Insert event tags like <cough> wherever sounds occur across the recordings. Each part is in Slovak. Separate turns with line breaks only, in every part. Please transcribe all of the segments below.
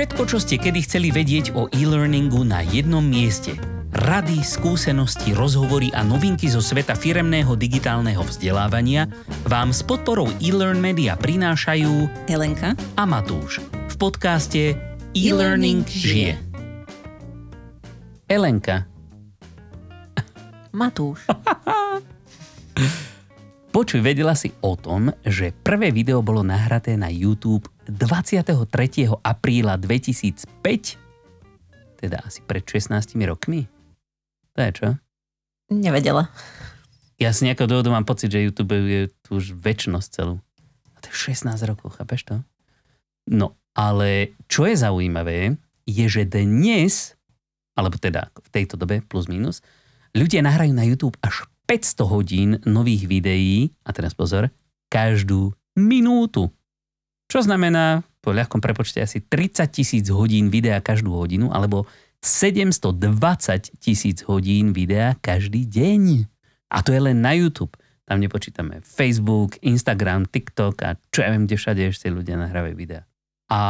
Všetko, čo ste kedy chceli vedieť o e-learningu na jednom mieste. Rady, skúsenosti, rozhovory a novinky zo sveta firemného digitálneho vzdelávania vám s podporou e-learn media prinášajú
Helenka
a Matúš v podcaste E-Learning žije. Elenka,
Matúš.
počuj, vedela si o tom, že prvé video bolo nahraté na YouTube 23. apríla 2005? Teda asi pred 16 rokmi? To je čo?
Nevedela.
Ja z nejakého dôvodu mám pocit, že YouTube je tu už väčšnosť celú. A to je 16 rokov, chápeš to? No, ale čo je zaujímavé, je, že dnes, alebo teda v tejto dobe plus minus, ľudia nahrajú na YouTube až 500 hodín nových videí, a teraz pozor, každú minútu. Čo znamená po ľahkom prepočte asi 30 tisíc hodín videa každú hodinu, alebo 720 tisíc hodín videa každý deň. A to je len na YouTube. Tam nepočítame Facebook, Instagram, TikTok a čo ja viem, kde všade ešte ľudia nahrávajú videa. A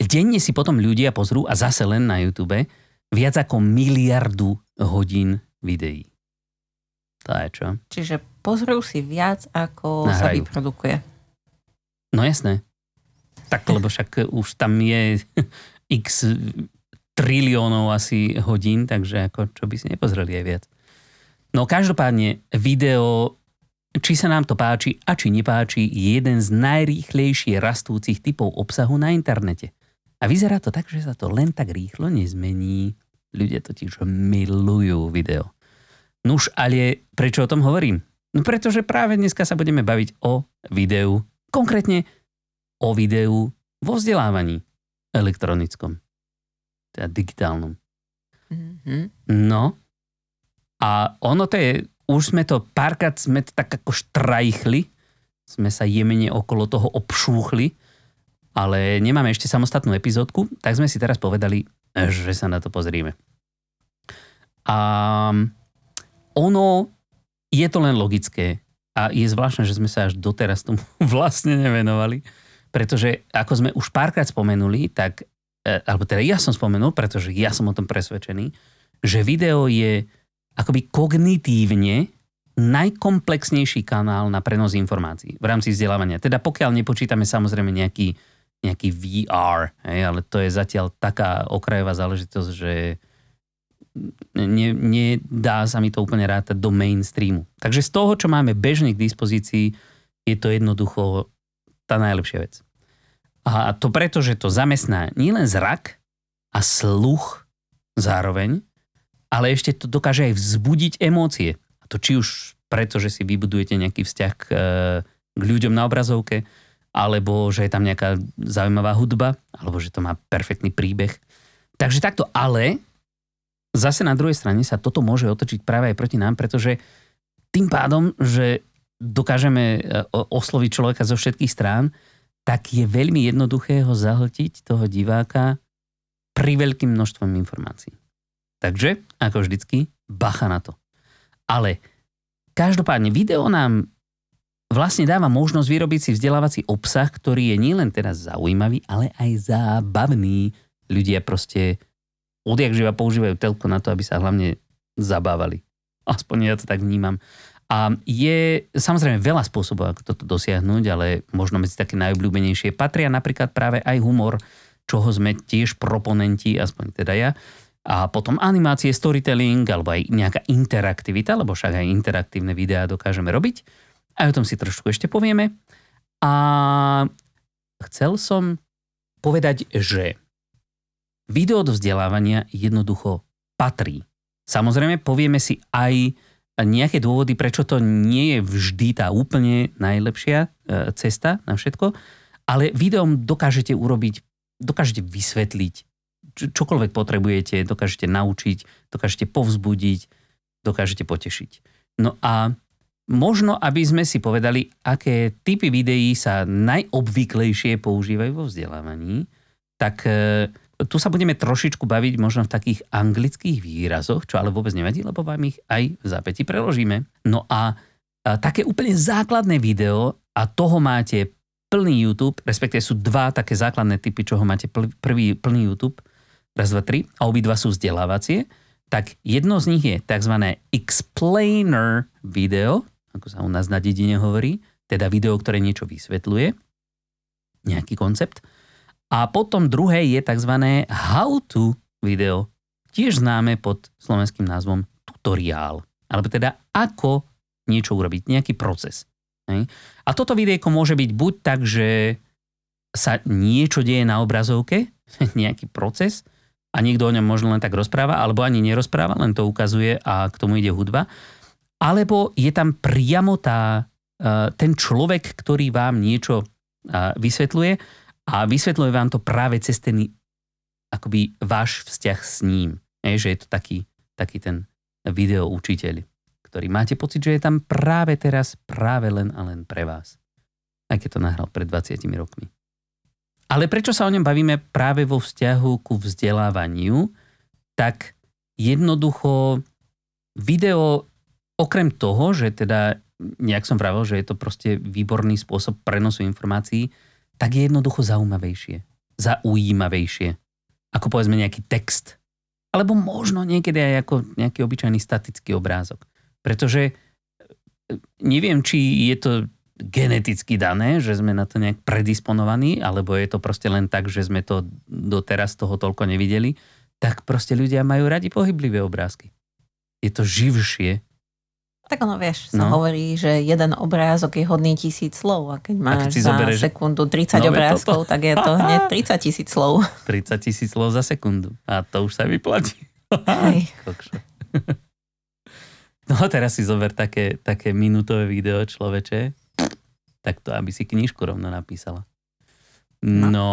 denne si potom ľudia pozrú, a zase len na YouTube, viac ako miliardu hodín videí. To je čo?
Čiže pozrú si viac, ako
Nahrajú.
sa vyprodukuje.
No jasné. Tak, lebo však už tam je <laughs> x triliónov asi hodín, takže ako čo by si nepozreli aj viac. No každopádne video, či sa nám to páči a či nepáči, je jeden z najrýchlejšie rastúcich typov obsahu na internete. A vyzerá to tak, že sa to len tak rýchlo nezmení. Ľudia totiž milujú video. Nuž, ale prečo o tom hovorím? No pretože práve dneska sa budeme baviť o videu. Konkrétne o videu vo vzdelávaní elektronickom. Teda digitálnom.
Mhm.
No. A ono to je, už sme to párkrát sme to tak ako štrajchli, sme sa jemene okolo toho obšúchli, ale nemáme ešte samostatnú epizódku, tak sme si teraz povedali, že sa na to pozrieme. A ono je to len logické a je zvláštne, že sme sa až doteraz tomu <laughs> vlastne nevenovali, pretože ako sme už párkrát spomenuli, tak, e, alebo teda ja som spomenul, pretože ja som o tom presvedčený, že video je akoby kognitívne najkomplexnejší kanál na prenos informácií v rámci vzdelávania. Teda pokiaľ nepočítame samozrejme nejaký, nejaký VR, hej, ale to je zatiaľ taká okrajová záležitosť, že ne, nedá sa mi to úplne rátať do mainstreamu. Takže z toho, čo máme bežne k dispozícii, je to jednoducho tá najlepšia vec. A to preto, že to zamestná nielen zrak a sluch zároveň, ale ešte to dokáže aj vzbudiť emócie. A to či už preto, že si vybudujete nejaký vzťah k, k ľuďom na obrazovke, alebo že je tam nejaká zaujímavá hudba, alebo že to má perfektný príbeh. Takže takto, ale zase na druhej strane sa toto môže otočiť práve aj proti nám, pretože tým pádom, že dokážeme e, osloviť človeka zo všetkých strán, tak je veľmi jednoduché ho zahltiť, toho diváka, pri veľkým množstvom informácií. Takže, ako vždycky, bacha na to. Ale každopádne video nám vlastne dáva možnosť vyrobiť si vzdelávací obsah, ktorý je nielen teraz zaujímavý, ale aj zábavný. Ľudia proste odjak živa používajú telko na to, aby sa hlavne zabávali. Aspoň ja to tak vnímam. A je samozrejme veľa spôsobov, ako toto dosiahnuť, ale možno medzi také najobľúbenejšie patria napríklad práve aj humor, čoho sme tiež proponenti, aspoň teda ja. A potom animácie, storytelling, alebo aj nejaká interaktivita, lebo však aj interaktívne videá dokážeme robiť. A o tom si trošku ešte povieme. A chcel som povedať, že video do vzdelávania jednoducho patrí. Samozrejme, povieme si aj nejaké dôvody, prečo to nie je vždy tá úplne najlepšia e, cesta na všetko, ale videom dokážete urobiť, dokážete vysvetliť, čo- čokoľvek potrebujete, dokážete naučiť, dokážete povzbudiť, dokážete potešiť. No a možno, aby sme si povedali, aké typy videí sa najobvyklejšie používajú vo vzdelávaní, tak e, tu sa budeme trošičku baviť možno v takých anglických výrazoch, čo ale vôbec nevadí, lebo vám ich aj v zápäti preložíme. No a, a také úplne základné video, a toho máte plný YouTube, respektíve sú dva také základné typy, čoho máte pl- prvý plný YouTube, raz, dva, tri, a obidva sú vzdelávacie, tak jedno z nich je tzv. explainer video, ako sa u nás na dedine hovorí, teda video, ktoré niečo vysvetľuje, nejaký koncept. A potom druhé je tzv. how to video, tiež známe pod slovenským názvom tutoriál. Alebo teda ako niečo urobiť, nejaký proces. A toto videjko môže byť buď tak, že sa niečo deje na obrazovke, <laughs> nejaký proces a niekto o ňom možno len tak rozpráva, alebo ani nerozpráva, len to ukazuje a k tomu ide hudba. Alebo je tam priamo tá, e, ten človek, ktorý vám niečo e, vysvetľuje a vysvetľuje vám to práve cez ten akoby váš vzťah s ním. Je, že je to taký, taký ten video učiteľ, ktorý máte pocit, že je tam práve teraz, práve len a len pre vás. Aj keď to nahral pred 20 rokmi. Ale prečo sa o ňom bavíme práve vo vzťahu ku vzdelávaniu, tak jednoducho video, okrem toho, že teda nejak som pravil, že je to proste výborný spôsob prenosu informácií, tak je jednoducho zaujímavejšie, zaujímavejšie, ako povedzme nejaký text. Alebo možno niekedy aj ako nejaký obyčajný statický obrázok. Pretože e, neviem, či je to geneticky dané, že sme na to nejak predisponovaní, alebo je to proste len tak, že sme to doteraz toho toľko nevideli, tak proste ľudia majú radi pohyblivé obrázky. Je to živšie.
Tak ono, vieš, sa
No.
hovorí, že jeden obrázok je hodný tisíc slov a keď
keď
máš
si
za
zoberieš-
sekundu 30
No,
obrázkov,
toto.
tak je to hneď <laughs> 30 tisíc slov.
30 tisíc slov za sekundu. A to už sa vyplatí.
Hej. <laughs>
No a teraz si zober také, také minútové video človeče, tak to, aby si knižku rovno napísala.
No.
No,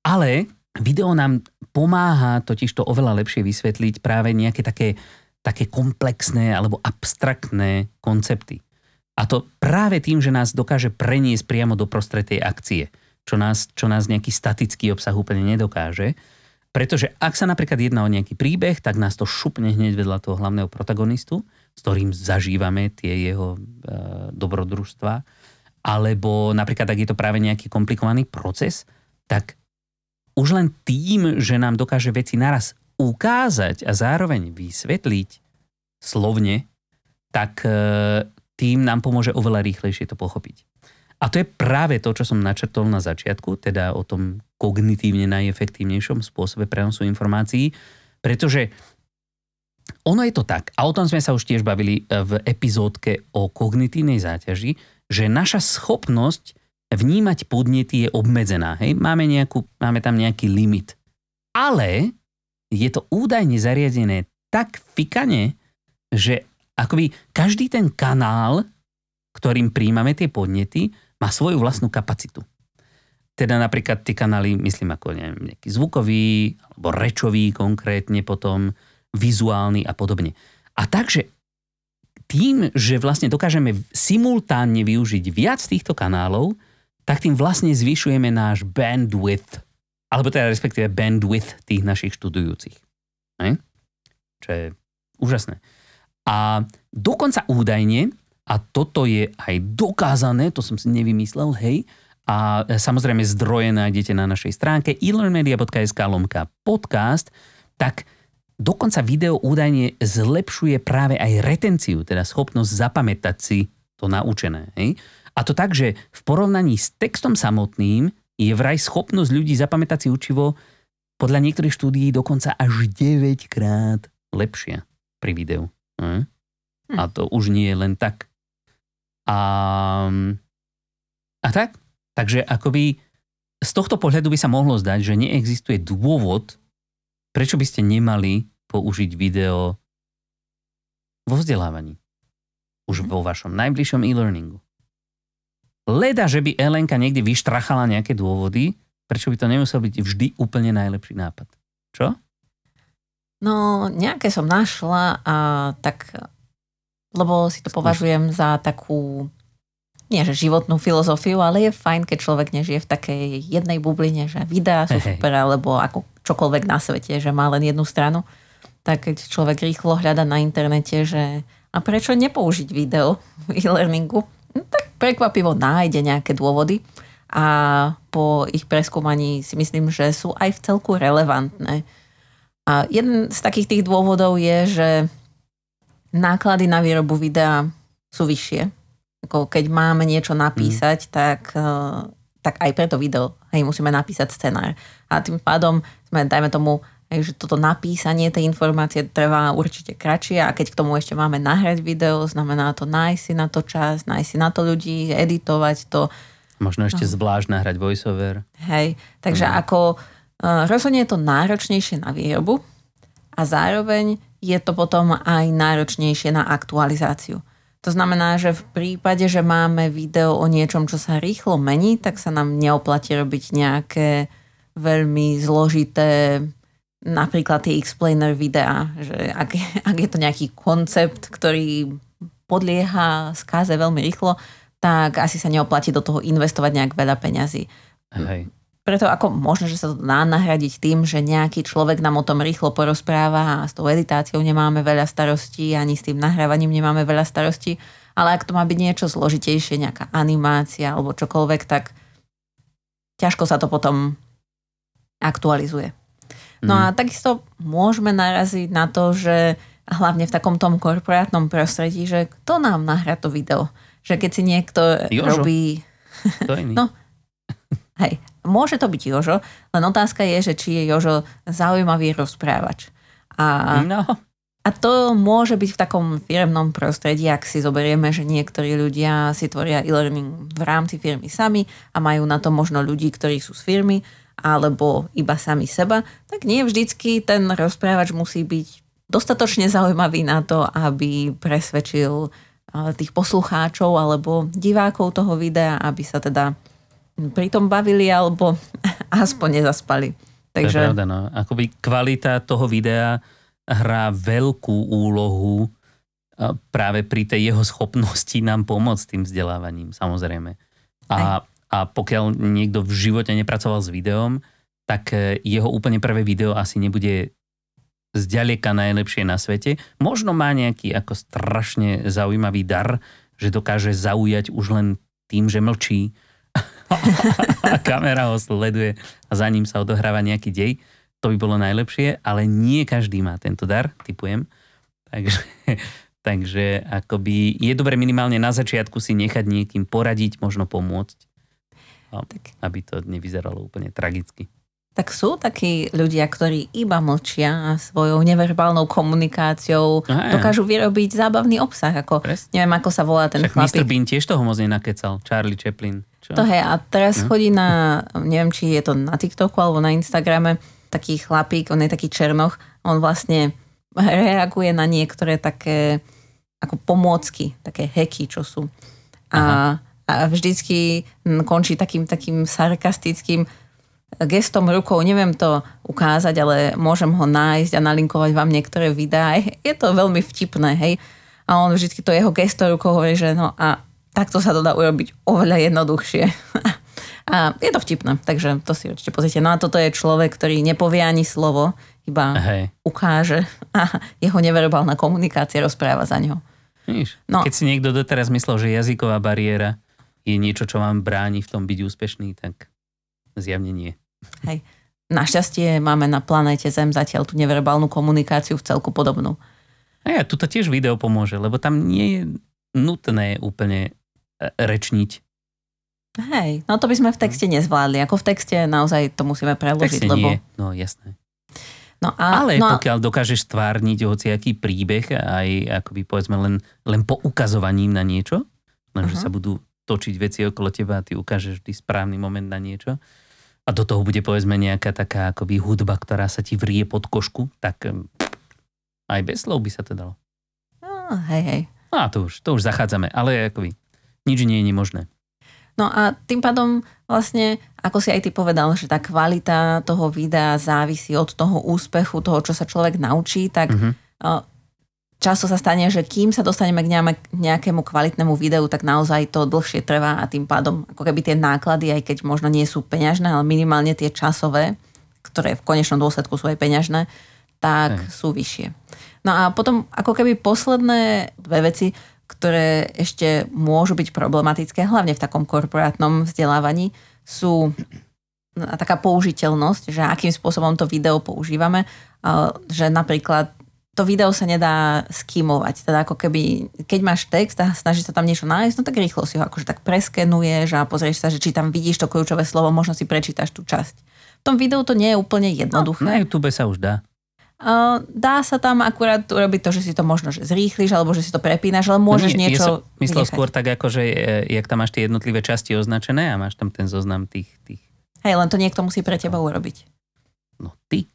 ale video nám pomáha totiž to oveľa lepšie vysvetliť práve nejaké také, také komplexné alebo abstraktné koncepty. A to práve tým, že nás dokáže preniesť priamo do prostred tej akcie, čo nás, čo nás nejaký statický obsah úplne nedokáže. Pretože ak sa napríklad jedná o nejaký príbeh, tak nás to šupne hneď vedľa toho hlavného protagonistu, s ktorým zažívame tie jeho e, dobrodružstva. Alebo napríklad, ak je to práve nejaký komplikovaný proces, tak už len tým, že nám dokáže veci naraz ukázať a zároveň vysvetliť slovne, tak e, tým nám pomôže oveľa rýchlejšie to pochopiť. A to je práve to, čo som načrtol na začiatku, teda o tom kognitívne najefektívnejšom spôsobe prenosu informácií, pretože ono je to tak, a o tom sme sa už tiež bavili e, v epizódke o kognitívnej záťaži, že naša schopnosť vnímať podnety je obmedzená. Hej? Máme, nejakú, máme tam nejaký limit. Ale je to údajne zariadené tak fikane, že akoby každý ten kanál, ktorým príjmame tie podnety, má svoju vlastnú kapacitu. Teda napríklad tie kanály, myslím ako neviem, nejaký zvukový, alebo rečový konkrétne potom, vizuálny a podobne. A takže tým, že vlastne dokážeme simultánne využiť viac týchto kanálov, tak tým vlastne zvyšujeme náš bandwidth, alebo teda respektíve bandwidth tých našich študujúcich. Hej? Čo je úžasné. A dokonca údajne, a toto je aj dokázané, to som si nevymyslel, hej, a samozrejme zdroje nájdete na našej stránke elearnmedia.sk lomka podcast, tak dokonca video údajne zlepšuje práve aj retenciu, teda schopnosť zapamätať si to naučené. Hej? A to tak, že v porovnaní s textom samotným je vraj schopnosť ľudí zapamätať si učivo podľa niektorých štúdií dokonca až 9 krát lepšia pri videu. Hm? A to už nie je len tak. A, a tak? Takže akoby z tohto pohľadu by sa mohlo zdať, že neexistuje dôvod, prečo by ste nemali použiť video vo vzdelávaní. Už vo vašom najbližšom e-learningu. Leda, že by Elenka niekde vyštrachala nejaké dôvody, prečo by to nemusel byť vždy úplne najlepší nápad. Čo?
No, nejaké som našla a tak, lebo si to
Skús.
považujem za takú, nie že životnú filozofiu, ale je fajn, keď človek nežije v takej jednej bubline, že videá sú
hej.
super, alebo ako čokoľvek na svete, že má len jednu stranu. Tak keď človek rýchlo hľada na internete, že a prečo nepoužiť video v <laughs> e-learningu, prekvapivo nájde nejaké dôvody. a po ich preskúmaní si myslím, že sú aj v celku relevantné. A jeden z takých tých dôvodov je, že náklady na výrobu videa sú vyššie. Ako keď máme niečo napísať, mm. tak, eh, tak aj pre to video hej, musíme napísať scenár. A tým pádom sme, dajme tomu, hej, že toto napísanie tej informácie trvá určite kratšie a keď k tomu ešte máme nahrať video, znamená to nájsť si na to čas, nájsť si na to ľudí, editovať to.
Možno ešte no. zvlášť nahrať voiceover.
Hej, takže mm. ako uh, rozhodne je to náročnejšie na výrobu a zároveň je to potom aj náročnejšie na aktualizáciu. To znamená, že v prípade, že máme video o niečom, čo sa rýchlo mení, tak sa nám neoplatí robiť nejaké veľmi zložité napríklad tie explainer videá, že ak, <laughs> ak je to nejaký koncept, ktorý podlieha skáze veľmi rýchlo, tak asi sa neoplatí do toho investovať nejak veľa peňazí.
Hej
preto ako možno, že sa to dá nahradiť tým, že nejaký človek nám o tom rýchlo porozpráva a s tou editáciou nemáme veľa starostí, ani s tým nahrávaním nemáme veľa starostí, ale ak to má byť niečo zložitejšie, nejaká animácia alebo čokoľvek, tak ťažko sa to potom aktualizuje. No mm. a takisto môžeme naraziť na to, že hlavne v takom tom korporátnom prostredí, že kto nám nahrá to video. Že keď si niekto Jožo. robí...
To iný. <laughs>
No, hej, Môže to byť Jožo, len otázka je, že či je Jožo zaujímavý rozprávač. A,
no.
a to môže byť v takom firmnom prostredí, ak si zoberieme, že niektorí ľudia si tvoria e-learning v rámci firmy sami a majú na to možno ľudí, ktorí sú z firmy, alebo iba sami seba, tak nie vždycky ten rozprávač musí byť dostatočne zaujímavý na to, aby presvedčil tých poslucháčov alebo divákov toho videa, aby sa teda pritom bavili alebo <laughs> aspoň nezaspali.
Takže... To je pravda, no. Akoby kvalita toho videa hrá veľkú úlohu práve pri tej jeho schopnosti nám pomôcť tým vzdelávaním, samozrejme. A, a pokiaľ niekto v živote nepracoval s videom, tak e, jeho úplne prvé video asi nebude zďaleka najlepšie na svete. Možno má nejaký ako strašne zaujímavý dar, že dokáže zaujať už len tým, že mlčí, <laughs> a kamera ho sleduje a za ním sa odohráva nejaký dej. To by bolo najlepšie, ale nie každý má tento dar, typujem. Takže, takže akoby je dobre minimálne na začiatku si nechať niekým poradiť, možno pomôcť, aby to nevyzeralo úplne tragicky
tak sú takí ľudia, ktorí iba mlčia a svojou neverbálnou komunikáciou Aha, dokážu vyrobiť zábavný obsah. Ako, neviem, ako sa volá ten Však
chlapík. Mr. Bean tiež toho moc nenakecal. Charlie Chaplin.
Čo? To hej, a teraz no. chodí na, neviem, či je to na TikToku alebo na Instagrame, taký chlapík, on je taký černoch, on vlastne reaguje na niektoré také ako pomôcky, také heky, čo sú. A, a vždycky končí takým, takým sarkastickým gestom rukou, neviem to ukázať, ale môžem ho nájsť a nalinkovať vám niektoré videá. Je to veľmi vtipné, hej. A on vždy to jeho gesto rukou hovorí, že no a takto sa to dá urobiť oveľa jednoduchšie. <laughs> a je to vtipné, takže to si určite pozrite. No a toto je človek, ktorý nepovie ani slovo, iba Hej. ukáže <laughs> a jeho neverbálna komunikácia rozpráva za ňo.
no. Keď si niekto doteraz myslel, že jazyková bariéra je niečo, čo vám bráni v tom byť úspešný, tak zjavne nie.
Hej. Našťastie máme na planéte Zem zatiaľ tú neverbálnu komunikáciu v celku podobnú.
A ja, tu tiež video pomôže, lebo tam nie je nutné úplne e, rečniť.
Hej, no to by sme v texte nezvládli. Ako v texte naozaj to musíme preložiť, lebo...
Nie. No jasné.
No a,
Ale
no
pokiaľ dokážeš stvárniť hociaký príbeh, aj akoby povedzme len, len poukazovaním na niečo, len uh-huh. sa budú točiť veci okolo teba a ty ukážeš vždy správny moment na niečo, a do toho bude povedzme nejaká taká akoby hudba, ktorá sa ti vrie pod košku, tak aj bez slov by sa to dalo.
No, hej, hej.
No a to už, to už zachádzame, ale akoby nič nie je nemožné.
No a tým pádom vlastne, ako si aj ty povedal, že tá kvalita toho videa závisí od toho úspechu, toho, čo sa človek naučí, tak mm-hmm často sa stane, že kým sa dostaneme k nejakému kvalitnému videu, tak naozaj to dlhšie trvá a tým pádom ako keby tie náklady, aj keď možno nie sú peňažné, ale minimálne tie časové, ktoré v konečnom dôsledku sú aj peňažné, tak Hej. sú vyššie. No a potom ako keby posledné dve veci, ktoré ešte môžu byť problematické, hlavne v takom korporátnom vzdelávaní, sú no, taká použiteľnosť, že akým spôsobom to video používame, že napríklad to video sa nedá skímovať. Teda ako keby, keď máš text a snažíš sa tam niečo nájsť, no tak rýchlo si ho akože tak preskenuješ a pozrieš sa, že či tam vidíš to kľúčové slovo, možno si prečítaš tú časť. V tom videu to nie je úplne jednoduché.
No, na YouTube sa už dá.
Uh, dá sa tam akurát urobiť to, že si to možno že zrýchliš, alebo že si to prepínaš, ale môžeš no nie, niečo...
Ja myslel vynechať. skôr tak, ako, že e, jak tam máš tie jednotlivé časti označené a máš tam ten zoznam tých... tých...
Hej, len to niekto musí pre teba urobiť.
No ty.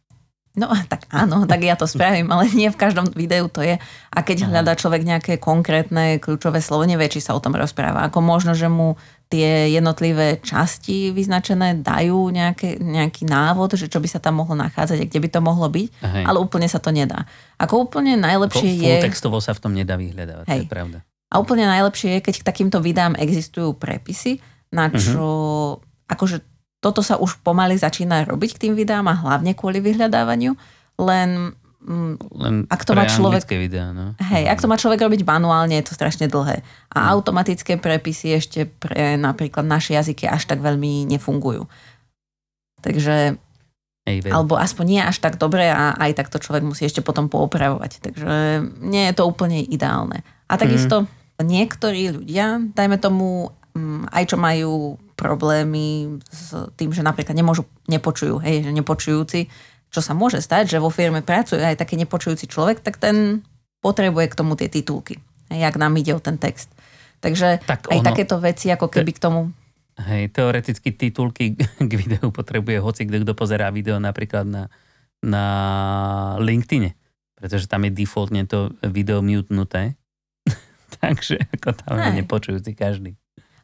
No <laughs> tak áno, tak ja to spravím, ale nie v každom videu to je. A keď hľadá človek nejaké konkrétne kľúčové slovo, nevie, či sa o tom rozpráva. Ako možno, že mu tie jednotlivé časti vyznačené dajú nejaké, nejaký návod, že čo by sa tam mohlo nachádzať a kde by to mohlo byť, Hej. ale úplne sa to nedá. Ako úplne najlepšie Ako je...
textovo sa v tom nedá vyhľadávať, Hej. to je pravda.
A úplne najlepšie je, keď k takýmto videám existujú prepisy, na čo uh-huh. akože toto sa už pomaly začína robiť k tým videám a hlavne kvôli vyhľadávaniu, len
mm, len ak to má človek, videá, no.
Hej, ak to má človek robiť manuálne, je to strašne dlhé. A mm. automatické prepisy ešte pre napríklad naše jazyky až tak veľmi nefungujú. Takže Ej, alebo aspoň nie až tak dobre a aj tak to človek musí ešte potom poopravovať. Takže nie je to úplne ideálne. A takisto mm. niektorí ľudia, dajme tomu, mm, aj čo majú problémy s tým, že napríklad nemôžu, nepočujú, hej, že nepočujúci, čo sa môže stať, že vo firme pracuje aj taký nepočujúci človek, tak ten potrebuje k tomu tie titulky, hej, ak nám ide o ten text. Takže tak aj ono, takéto veci, ako keby k tomu...
Hej, teoreticky titulky <laughs> k videu potrebuje hoci kto, kto pozerá video napríklad na, na LinkedIne, pretože tam je defaultne to video mutenuté. <laughs> Takže ako tam je nepočujúci každý.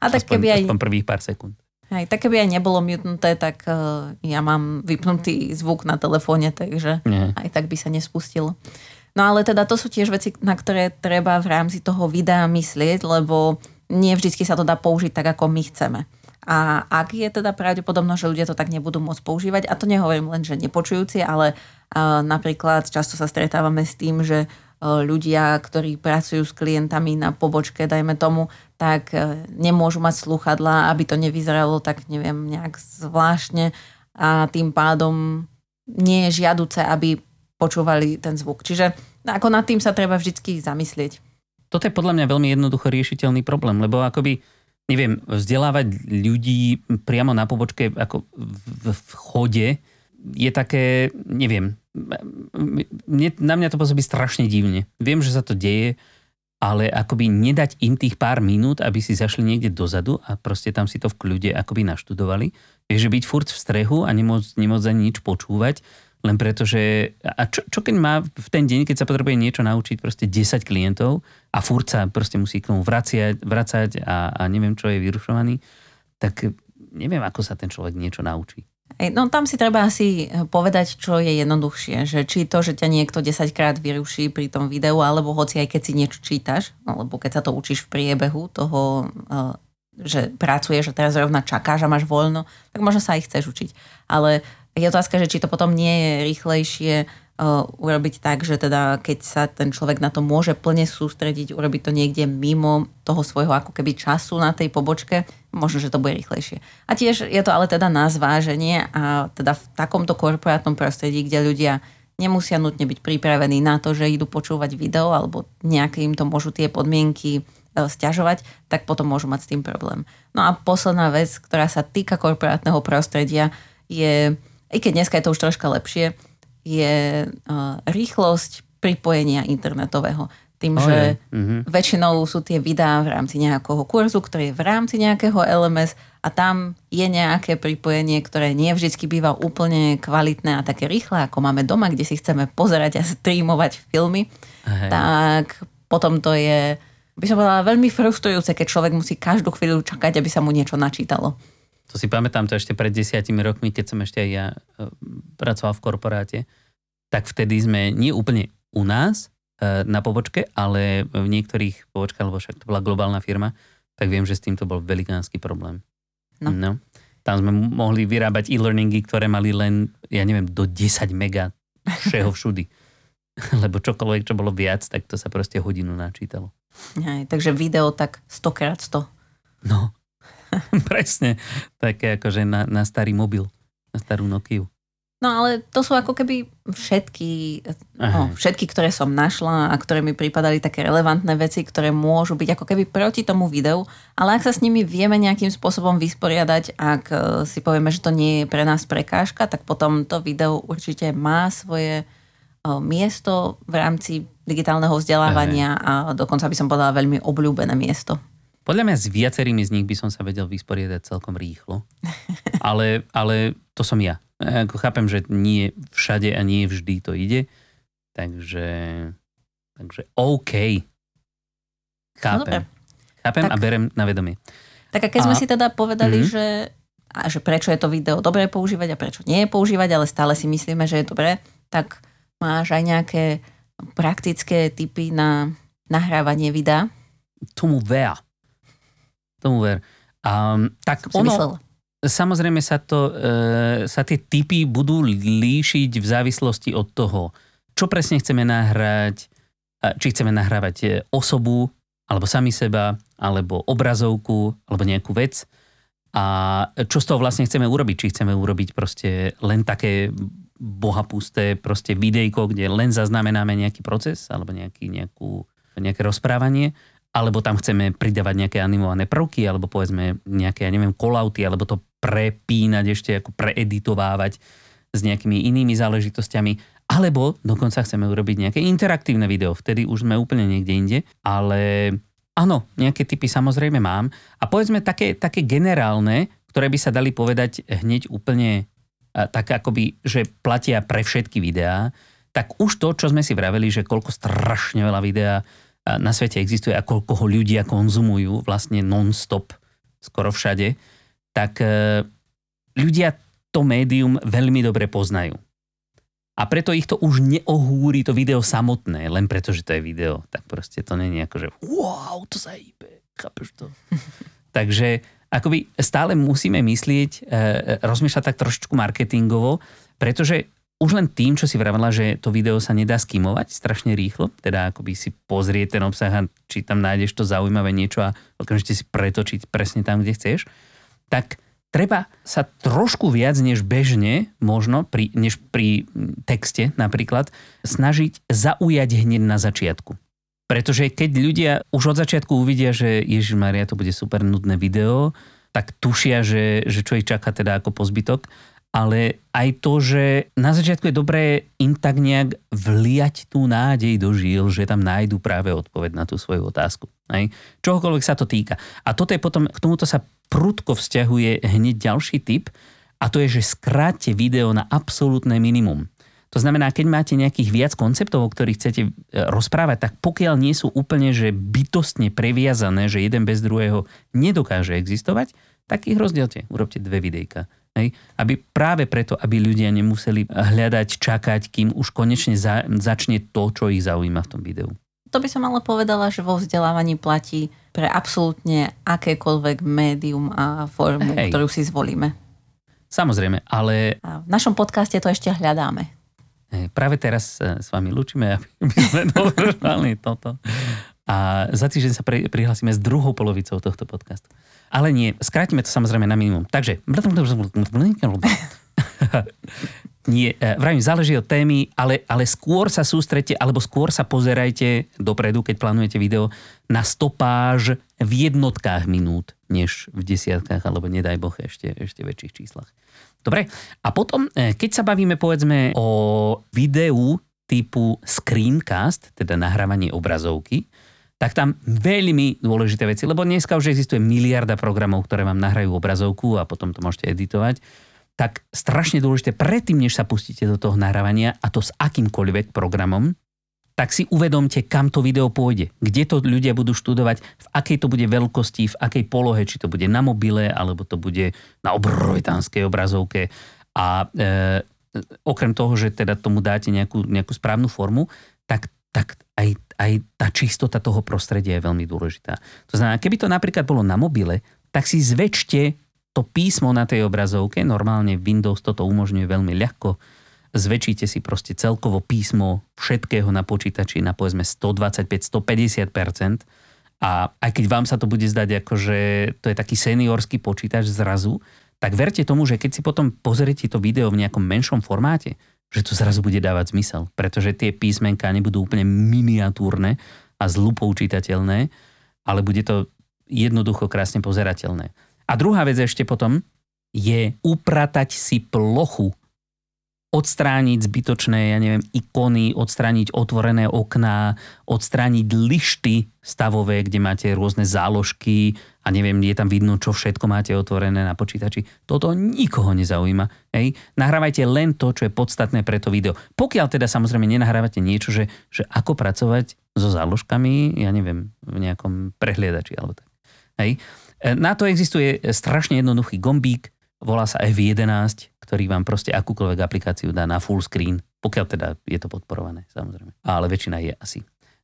A tak aspoň, keby aj... Aspoň prvých pár sekúnd.
Aj, tak keby aj nebolo mutnuté, tak uh, ja mám vypnutý zvuk na telefóne, takže Nie. aj tak by sa nespustilo. No ale teda to sú tiež veci, na ktoré treba v rámci toho videa myslieť, lebo nie vždy sa to dá použiť tak, ako my chceme. A ak je teda pravdepodobno, že ľudia to tak nebudú môcť používať, a to nehovorím len, že nepočujúci, ale uh, napríklad často sa stretávame s tým, že uh, ľudia, ktorí pracujú s klientami na pobočke, dajme tomu, tak e, nemôžu mať sluchadla, aby to nevyzeralo tak, neviem, nejak zvláštne a tým pádom nie je žiaduce, aby počúvali ten zvuk. Čiže ako nad tým sa treba vždy zamyslieť.
Toto je podľa mňa veľmi jednoducho riešiteľný problém, lebo akoby, neviem, vzdelávať ľudí priamo na pobočke ako v, v chode je také, neviem, mne, na mňa to pôsobí strašne divne. Viem, že sa to deje, ale akoby nedať im tých pár minút, aby si zašli niekde dozadu a proste tam si to v kľude akoby naštudovali. Takže byť furt v strehu a nemôcť, nemôcť ani nič počúvať, len preto, že... A čo, čo keď má v ten deň, keď sa potrebuje niečo naučiť proste 10 klientov a furt sa proste musí k tomu vraciať, vracať a, a neviem, čo je vyrušovaný, tak neviem, ako sa ten človek niečo naučí.
No tam si treba asi eh, povedať, čo je jednoduchšie. Že či to, že ťa niekto 10 krát vyruší pri tom videu, alebo hoci aj keď si niečo čítaš, alebo keď sa to učíš v priebehu toho, eh, že pracuješ a teraz rovna čakáš a máš voľno, tak možno sa aj chceš učiť. Ale je otázka, že či to potom nie je rýchlejšie urobiť tak, že teda keď sa ten človek na to môže plne sústrediť, urobiť to niekde mimo toho svojho ako keby času na tej pobočke, možno, že to bude rýchlejšie. A tiež je to ale teda na zváženie a teda v takomto korporátnom prostredí, kde ľudia nemusia nutne byť pripravení na to, že idú počúvať video alebo nejaké im to môžu tie podmienky uh, stiažovať, tak potom môžu mať s tým problém. No a posledná vec, ktorá sa týka korporátneho prostredia, je, i keď dneska je to už troška lepšie, je rýchlosť pripojenia internetového. Tým, oh, že mm-hmm. väčšinou sú tie videá v rámci nejakého kurzu, ktorý je v rámci nejakého LMS a tam je nejaké pripojenie, ktoré nie vždy býva úplne kvalitné a také rýchle, ako máme doma, kde si chceme pozerať a streamovať filmy. Hej. Tak potom to je, by som povedala, veľmi frustrujúce, keď človek musí každú chvíľu čakať, aby sa mu niečo načítalo.
To si pamätám to ešte pred desiatimi rokmi, keď som ešte aj ja e, pracoval v korporáte, tak vtedy sme nie úplne u nás e, na pobočke, ale v niektorých pobočkách, lebo však to bola globálna firma, tak viem, že s týmto bol velikánsky problém. No. no. Tam sme mohli vyrábať e-learningy, ktoré mali len, ja neviem, do 10 mega všeho <laughs> všudy. <laughs> Lebo čokoľvek, čo bolo viac, tak to sa proste hodinu načítalo.
Aj, takže video tak 100 krát 100.
No. <laughs> Presne. Také akože na, na starý mobil, na starú Nokiu.
No ale to sú ako keby všetky, no, všetky, ktoré som našla a ktoré mi pripadali také relevantné veci, ktoré môžu byť ako keby proti tomu videu, ale ak sa s nimi vieme nejakým spôsobom vysporiadať, ak e, si povieme, že to nie je pre nás prekážka, tak potom to video určite má svoje uh, miesto v rámci digitálneho vzdelávania a dokonca by som povedala veľmi obľúbené miesto.
Podľa mňa s viacerými z nich by som sa vedel vysporiadať celkom rýchlo. <laughs> Ale, ale to som ja. Ako chápem, že nie všade a nie vždy to ide. Takže, takže OK. Chápem. No, chápem tak, a berem na vedomie.
Tak a keď a, sme si teda povedali, mm-hmm. že, a že prečo je to video dobré používať a prečo nie je používať, ale stále si myslíme, že je dobré, tak máš aj nejaké praktické typy na nahrávanie videa?
Tomu ver. Tomu ver. Um, tak
Som ono,
samozrejme sa, to, e, sa tie typy budú líšiť v závislosti od toho, čo presne chceme nahrať, či chceme nahrávať e, osobu, alebo sami seba, alebo obrazovku, alebo nejakú vec. A čo z toho vlastne chceme urobiť? Či chceme urobiť proste len také bohapusté proste videjko, kde len zaznamenáme nejaký proces alebo nejaký, nejakú, nejaké rozprávanie, alebo tam chceme pridávať nejaké animované prvky, alebo povedzme nejaké, ja neviem, kolauty, alebo to prepínať ešte, ako preeditovávať s nejakými inými záležitosťami, alebo dokonca chceme urobiť nejaké interaktívne video, vtedy už sme úplne niekde inde, ale áno, nejaké typy samozrejme mám. A povedzme také, také generálne, ktoré by sa dali povedať hneď úplne tak akoby, že platia pre všetky videá, tak už to, čo sme si vraveli, že koľko strašne veľa videa na svete existuje a koľko ho ľudia konzumujú vlastne non-stop skoro všade, tak e, ľudia to médium veľmi dobre poznajú. A preto ich to už neohúri to video samotné, len preto, že to je video. Tak proste to není ako, že wow, to sa hýbe, chápeš to? <laughs> Takže akoby stále musíme myslieť, e, e, rozmýšľať tak trošičku marketingovo, pretože už len tým, čo si vravela, že to video sa nedá skimovať strašne rýchlo, teda akoby si pozrieť ten obsah a či tam nájdeš to zaujímavé niečo a okamžite si pretočiť presne tam, kde chceš, tak treba sa trošku viac než bežne, možno, pri, než pri texte napríklad, snažiť zaujať hneď na začiatku. Pretože keď ľudia už od začiatku uvidia, že Ježiš Maria, to bude super nudné video, tak tušia, že, že čo ich čaká teda ako pozbytok. Ale aj to, že na začiatku je dobré im tak nejak vliať tú nádej do žil, že tam nájdu práve odpoveď na tú svoju otázku. Hej? Čohokoľvek sa to týka. A toto je potom, k tomuto sa prudko vzťahuje hneď ďalší typ, a to je, že skráte video na absolútne minimum. To znamená, keď máte nejakých viac konceptov, o ktorých chcete e, rozprávať, tak pokiaľ nie sú úplne že bytostne previazané, že jeden bez druhého nedokáže existovať, tak ich rozdielte. Urobte dve videjka. Hej? Aby práve preto, aby ľudia nemuseli hľadať, čakať, kým už konečne za, začne to, čo ich zaujíma v tom videu.
To by som ale povedala, že vo vzdelávaní platí pre absolútne akékoľvek médium a formu, Hej. ktorú si zvolíme.
Samozrejme, ale...
A v našom podcaste to ešte hľadáme.
Práve teraz s vami lúčime, <laughs> aby sme dodržali toto. A za týždeň sa prihlásime s druhou polovicou tohto podcastu. Ale nie, skrátime to samozrejme na minimum. Takže... Nie, e, vravím, záleží od témy, ale, ale skôr sa sústrete, alebo skôr sa pozerajte dopredu, keď plánujete video, na stopáž v jednotkách minút, než v desiatkách, alebo nedaj boh ešte, ešte väčších číslach. Dobre, a potom, e, keď sa bavíme povedzme o videu typu screencast, teda nahrávanie obrazovky, tak tam veľmi dôležité veci, lebo dneska už existuje miliarda programov, ktoré vám nahrajú obrazovku a potom to môžete editovať, tak strašne dôležité, predtým, než sa pustíte do toho nahrávania, a to s akýmkoľvek programom, tak si uvedomte, kam to video pôjde. Kde to ľudia budú študovať, v akej to bude veľkosti, v akej polohe, či to bude na mobile, alebo to bude na obrovitánskej obrazovke. A e, okrem toho, že teda tomu dáte nejakú, nejakú správnu formu, tak, tak aj, aj tá čistota toho prostredia je veľmi dôležitá. To znamená, keby to napríklad bolo na mobile, tak si zväčšte to písmo na tej obrazovke, normálne Windows toto umožňuje veľmi ľahko, zväčšíte si proste celkovo písmo všetkého na počítači na povedzme 125-150% A aj keď vám sa to bude zdať ako, že to je taký seniorský počítač zrazu, tak verte tomu, že keď si potom pozriete to video v nejakom menšom formáte, že to zrazu bude dávať zmysel, pretože tie písmenka nebudú úplne miniatúrne a zlúpou čitateľné, ale bude to jednoducho krásne pozerateľné. A druhá vec ešte potom je upratať si plochu odstrániť zbytočné, ja neviem, ikony, odstrániť otvorené okná, odstrániť lišty stavové, kde máte rôzne záložky a neviem, je tam vidno, čo všetko máte otvorené na počítači. Toto nikoho nezaujíma. Hej? Nahrávajte len to, čo je podstatné pre to video. Pokiaľ teda samozrejme nenahrávate niečo, že, že ako pracovať so záložkami, ja neviem, v nejakom prehliadači alebo tak. Hej? E, na to existuje strašne jednoduchý gombík, volá sa F11, ktorý vám proste akúkoľvek aplikáciu dá na full screen, pokiaľ teda je to podporované, samozrejme. Ale väčšina je asi.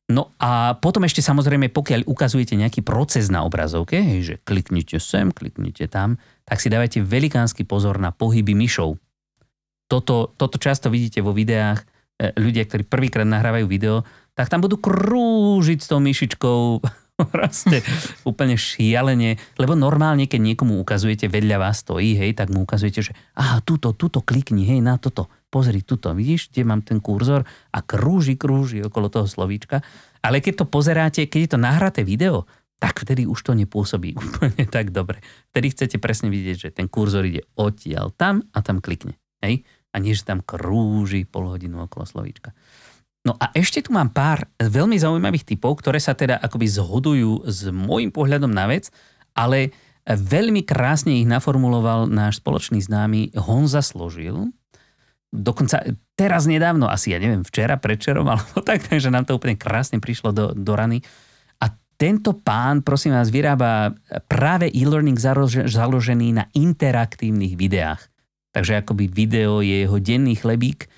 No a potom ešte samozrejme, pokiaľ ukazujete nejaký proces na obrazovke, že kliknite sem, kliknite tam, tak si dávajte velikánsky pozor na pohyby myšou. Toto, toto často vidíte vo videách, e, ľudia, ktorí prvýkrát nahrávajú video, tak tam budú krúžiť s tou myšičkou <laughs> proste úplne šialene, lebo normálne, keď niekomu ukazujete, vedľa vás stojí, hej, tak mu ukazujete, že aha, túto, túto klikni, hej, na toto, pozri, tuto, vidíš, kde mám ten kurzor a krúži, krúži okolo toho slovíčka. Ale keď to pozeráte, keď je to nahraté video, tak vtedy už to nepôsobí <laughs> úplne tak dobre. Vtedy chcete presne vidieť, že ten kurzor ide odtiaľ tam a tam klikne. Hej? A nie, že tam krúži pol hodinu okolo slovíčka. No a ešte tu mám pár veľmi zaujímavých typov, ktoré sa teda akoby zhodujú s môjim pohľadom na vec, ale veľmi krásne ich naformuloval náš spoločný známy Honza Složil. Dokonca teraz nedávno, asi ja neviem, včera, predčerom, <laughs> alebo tak, takže nám to úplne krásne prišlo do, do rany. A tento pán, prosím vás, vyrába práve e-learning založený na interaktívnych videách. Takže akoby video je jeho denný chlebík,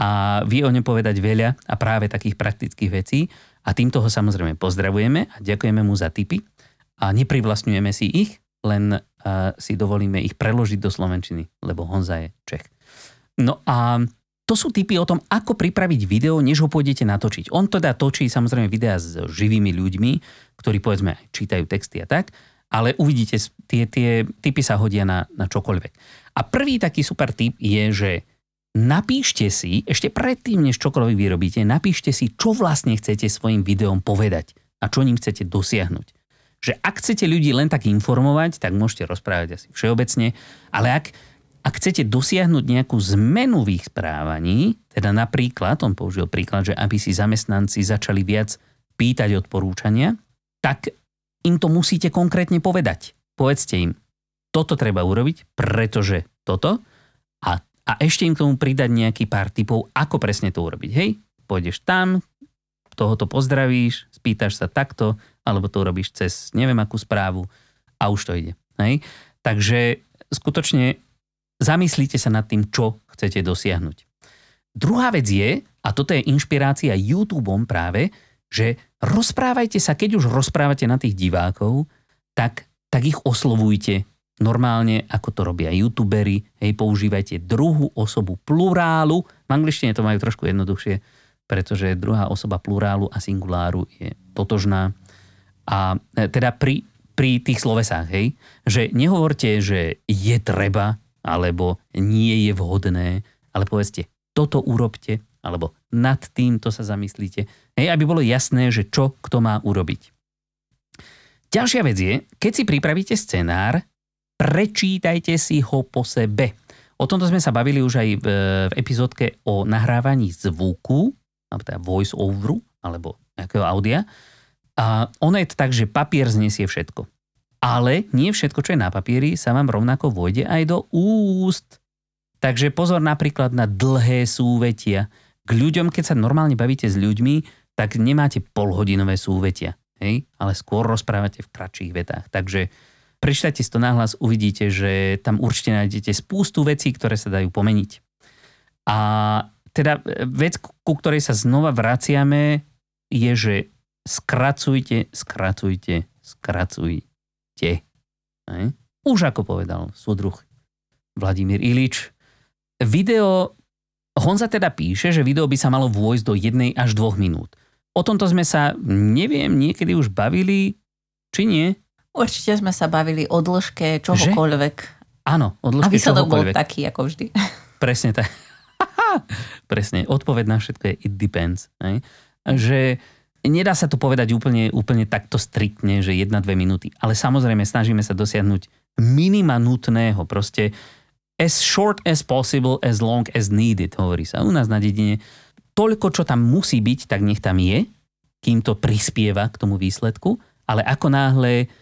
a vie o ňom povedať veľa a práve takých praktických vecí. A týmto ho samozrejme pozdravujeme a ďakujeme mu za tipy a neprivlastňujeme si ich, len si dovolíme ich preložiť do Slovenčiny, lebo Honza je Čech. No a to sú tipy o tom, ako pripraviť video, než ho pôjdete natočiť. On teda točí samozrejme videá s živými ľuďmi, ktorí povedzme čítajú texty a tak, ale uvidíte, tie, tie typy sa hodia na, na čokoľvek. A prvý taký super tip je, že napíšte si, ešte predtým, než čokoľvek vyrobíte, napíšte si, čo vlastne chcete svojim videom povedať a čo ním chcete dosiahnuť. Že ak chcete ľudí len tak informovať, tak môžete rozprávať asi všeobecne, ale ak, ak chcete dosiahnuť nejakú zmenu v ich správaní, teda napríklad, on použil príklad, že aby si zamestnanci začali viac pýtať odporúčania, tak im to musíte konkrétne povedať. Povedzte im, toto treba urobiť, pretože toto a a ešte im k tomu pridať nejaký pár typov, ako presne to urobiť. Hej, pôjdeš tam, tohoto pozdravíš, spýtaš sa takto, alebo to urobíš cez neviem akú správu a už to ide. Hej? Takže skutočne zamyslíte sa nad tým, čo chcete dosiahnuť. Druhá vec je, a toto je inšpirácia YouTubeom práve, že rozprávajte sa, keď už rozprávate na tých divákov, tak, tak ich oslovujte normálne, ako to robia youtuberi, hej, používajte druhú osobu plurálu. V angličtine to majú trošku jednoduchšie, pretože druhá osoba plurálu a singuláru je totožná. A e, teda pri, pri tých slovesách, hej, že nehovorte, že je treba, alebo nie je vhodné, ale povedzte, toto urobte, alebo nad týmto sa zamyslíte, hej, aby bolo jasné, že čo kto má urobiť. Ďalšia vec je, keď si pripravíte scenár, prečítajte si ho po sebe. O tomto sme sa bavili už aj v, v epizódke o nahrávaní zvuku, alebo teda voice overu, alebo nejakého audia. A ono je to tak, že papier znesie všetko. Ale nie všetko, čo je na papieri, sa vám rovnako vojde aj do úst. Takže pozor napríklad na dlhé súvetia. K ľuďom, keď sa normálne bavíte s ľuďmi, tak nemáte polhodinové súvetia. Hej? Ale skôr rozprávate v kratších vetách. Takže prečítajte si to nahlas, uvidíte, že tam určite nájdete spústu vecí, ktoré sa dajú pomeniť. A teda vec, ku ktorej sa znova vraciame, je, že skracujte, skracujte, skracujte. Už ako povedal súdruh Vladimír Ilič. Video, Honza teda píše, že video by sa malo vôjsť do jednej až dvoch minút. O tomto sme sa, neviem, niekedy už bavili, Či nie?
Určite sme sa bavili o dĺžke čohokoľvek.
Áno, o
A
dĺžke
výsledok bol taký, ako vždy. <laughs>
Presne tak. <laughs> Presne. Odpoveď na všetko je it depends. Hej? Že nedá sa to povedať úplne, úplne takto striktne, že 1-2 minúty. Ale samozrejme snažíme sa dosiahnuť minima nutného. Proste as short as possible, as long as needed, hovorí sa u nás na dedine. Toľko, čo tam musí byť, tak nech tam je, kým to prispieva k tomu výsledku. Ale ako náhle a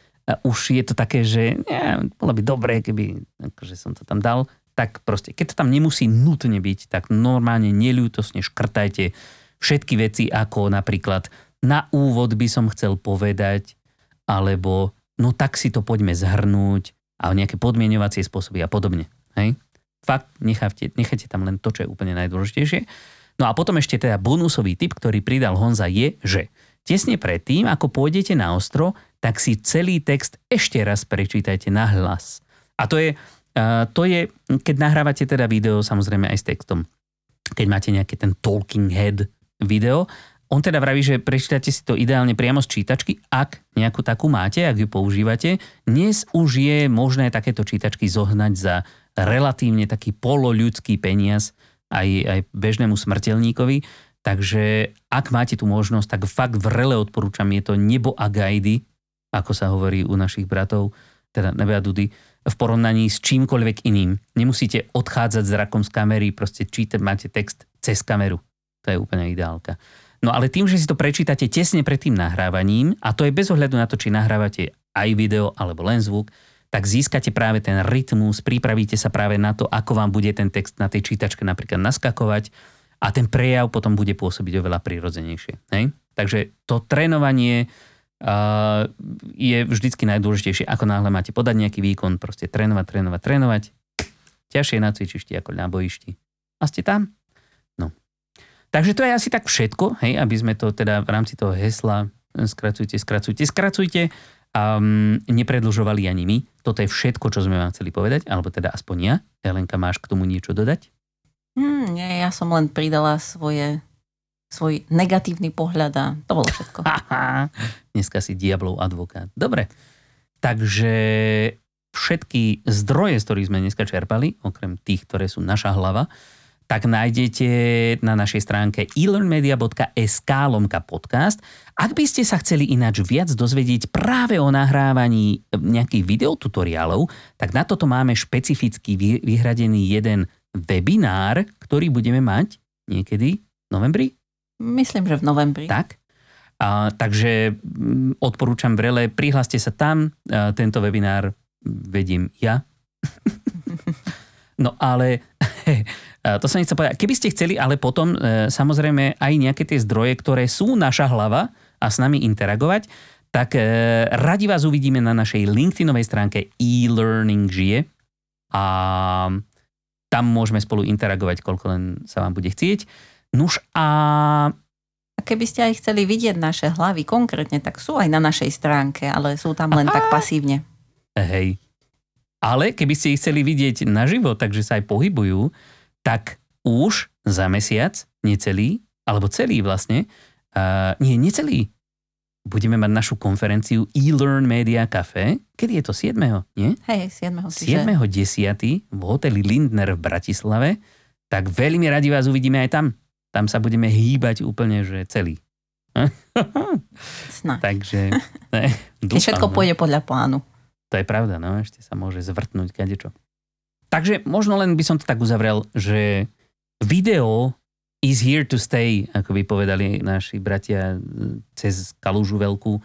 už je to také, že ja, bolo by dobré, keby akože som to tam dal, tak proste, keď to tam nemusí nutne byť, tak normálne neľútosne škrtajte všetky veci, ako napríklad na úvod by som chcel povedať, alebo no tak si to poďme zhrnúť a nejaké podmienovacie spôsoby a podobne. Hej? Fakt, nechajte, nechajte tam len to, čo je úplne najdôležitejšie. No a potom ešte teda bonusový tip, ktorý pridal Honza je, že tesne predtým, ako pôjdete na ostro, tak si celý text ešte raz prečítajte na hlas. A to je, to je, keď nahrávate teda video, samozrejme aj s textom. Keď máte nejaký ten talking head video, on teda vraví, že prečítate si to ideálne priamo z čítačky, ak nejakú takú máte, ak ju používate. Dnes už je možné takéto čítačky zohnať za relatívne taký poloľudský peniaz aj, aj bežnému smrteľníkovi. Takže ak máte tú možnosť, tak fakt vrele odporúčam, je to nebo a gajdy, ako sa hovorí u našich bratov, teda Nebe a Dudy, v porovnaní s čímkoľvek iným. Nemusíte odchádzať zrakom z kamery, proste čítať, máte text cez kameru. To je úplne ideálka. No ale tým, že si to prečítate tesne pred tým nahrávaním, a to je bez ohľadu na to, či nahrávate aj video alebo len zvuk, tak získate práve ten rytmus, pripravíte sa práve na to, ako vám bude ten text na tej čítačke napríklad naskakovať a ten prejav potom bude pôsobiť oveľa prirodzenejšie. Hej? Takže to trénovanie je vždycky najdôležitejšie. Ako náhle máte podať nejaký výkon, proste trénovať, trénovať, trénovať. Ťažšie na cvičišti ako na bojišti. A ste tam? No. Takže to je asi tak všetko, hej, aby sme to teda v rámci toho hesla skracujte, skracujte, skracujte um, nepredlžovali ani my. Toto je všetko, čo sme vám chceli povedať, alebo teda aspoň ja. Helenka, máš k tomu niečo dodať?
Hmm, nie, ja som len pridala svoje, svoj negatívny pohľad a to bolo všetko. <laughs>
Dneska si diablov advokát. Dobre, takže všetky zdroje, z ktorých sme dneska čerpali, okrem tých, ktoré sú naša hlava, tak nájdete na našej stránke elearnmedia.sk lomka podcast. Ak by ste sa chceli ináč viac dozvedieť práve o nahrávaní nejakých videotutoriálov, tak na toto máme špecificky vy- vyhradený jeden webinár, ktorý budeme mať niekedy v novembri,
Myslím, že v novembri.
tak? A, takže mm, odporúčam vrele, prihláste sa tam, a, tento webinár vedím ja. <laughs> no ale <laughs> to som nechcel povedať. Keby ste chceli, ale potom e, samozrejme aj nejaké tie zdroje, ktoré sú naša hlava a s nami interagovať, tak e, radi vás uvidíme na našej LinkedInovej stránke e-learning žije a tam môžeme spolu interagovať, koľko len sa vám bude chcieť. Nuž a
A keby ste aj chceli vidieť naše hlavy konkrétne, tak sú aj na našej stránke, ale sú tam len
Aha.
tak pasívne.
Hej. Ale keby ste ich chceli vidieť naživo, takže sa aj pohybujú, tak už za mesiac, necelý, alebo celý vlastne, uh, nie, necelý, budeme mať našu konferenciu e-learn Media Cafe. Kedy je to? 7. Nie?
Hej, 7. Čiže
7.10. v hoteli Lindner v Bratislave. Tak veľmi radi vás uvidíme aj tam. Tam sa budeme hýbať úplne, že celý. Takže <laughs> ne, dúfam,
všetko
no.
pôjde podľa plánu.
To je pravda, no, ešte sa môže zvrtnúť kadečo. Takže možno len by som to tak uzavrel, že video is here to stay, ako by povedali naši bratia e, cez kalúžu veľkú.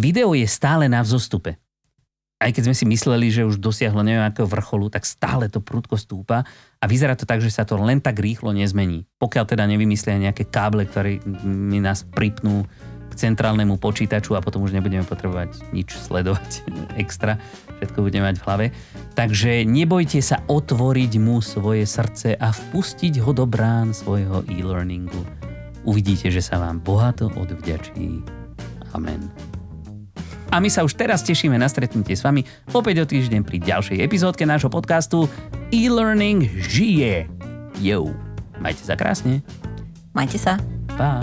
Video je stále na vzostupe. Aj keď sme si mysleli, že už dosiahlo neviem akého vrcholu, tak stále to prudko stúpa a vyzerá to tak, že sa to len tak rýchlo nezmení. Pokiaľ teda nevymyslia nejaké káble, ktoré mi nás pripnú k centrálnemu počítaču a potom už nebudeme potrebovať nič sledovať <laughs> extra, všetko budeme mať v hlave. Takže nebojte sa otvoriť mu svoje srdce a vpustiť ho do brán svojho e-learningu. Uvidíte, že sa vám bohato odvďačí. Amen. A my sa už teraz tešíme na stretnutie s vami opäť o týždeň pri ďalšej epizódke nášho podcastu E-Learning žije. Jo. Majte sa krásne.
Majte sa.
Pa.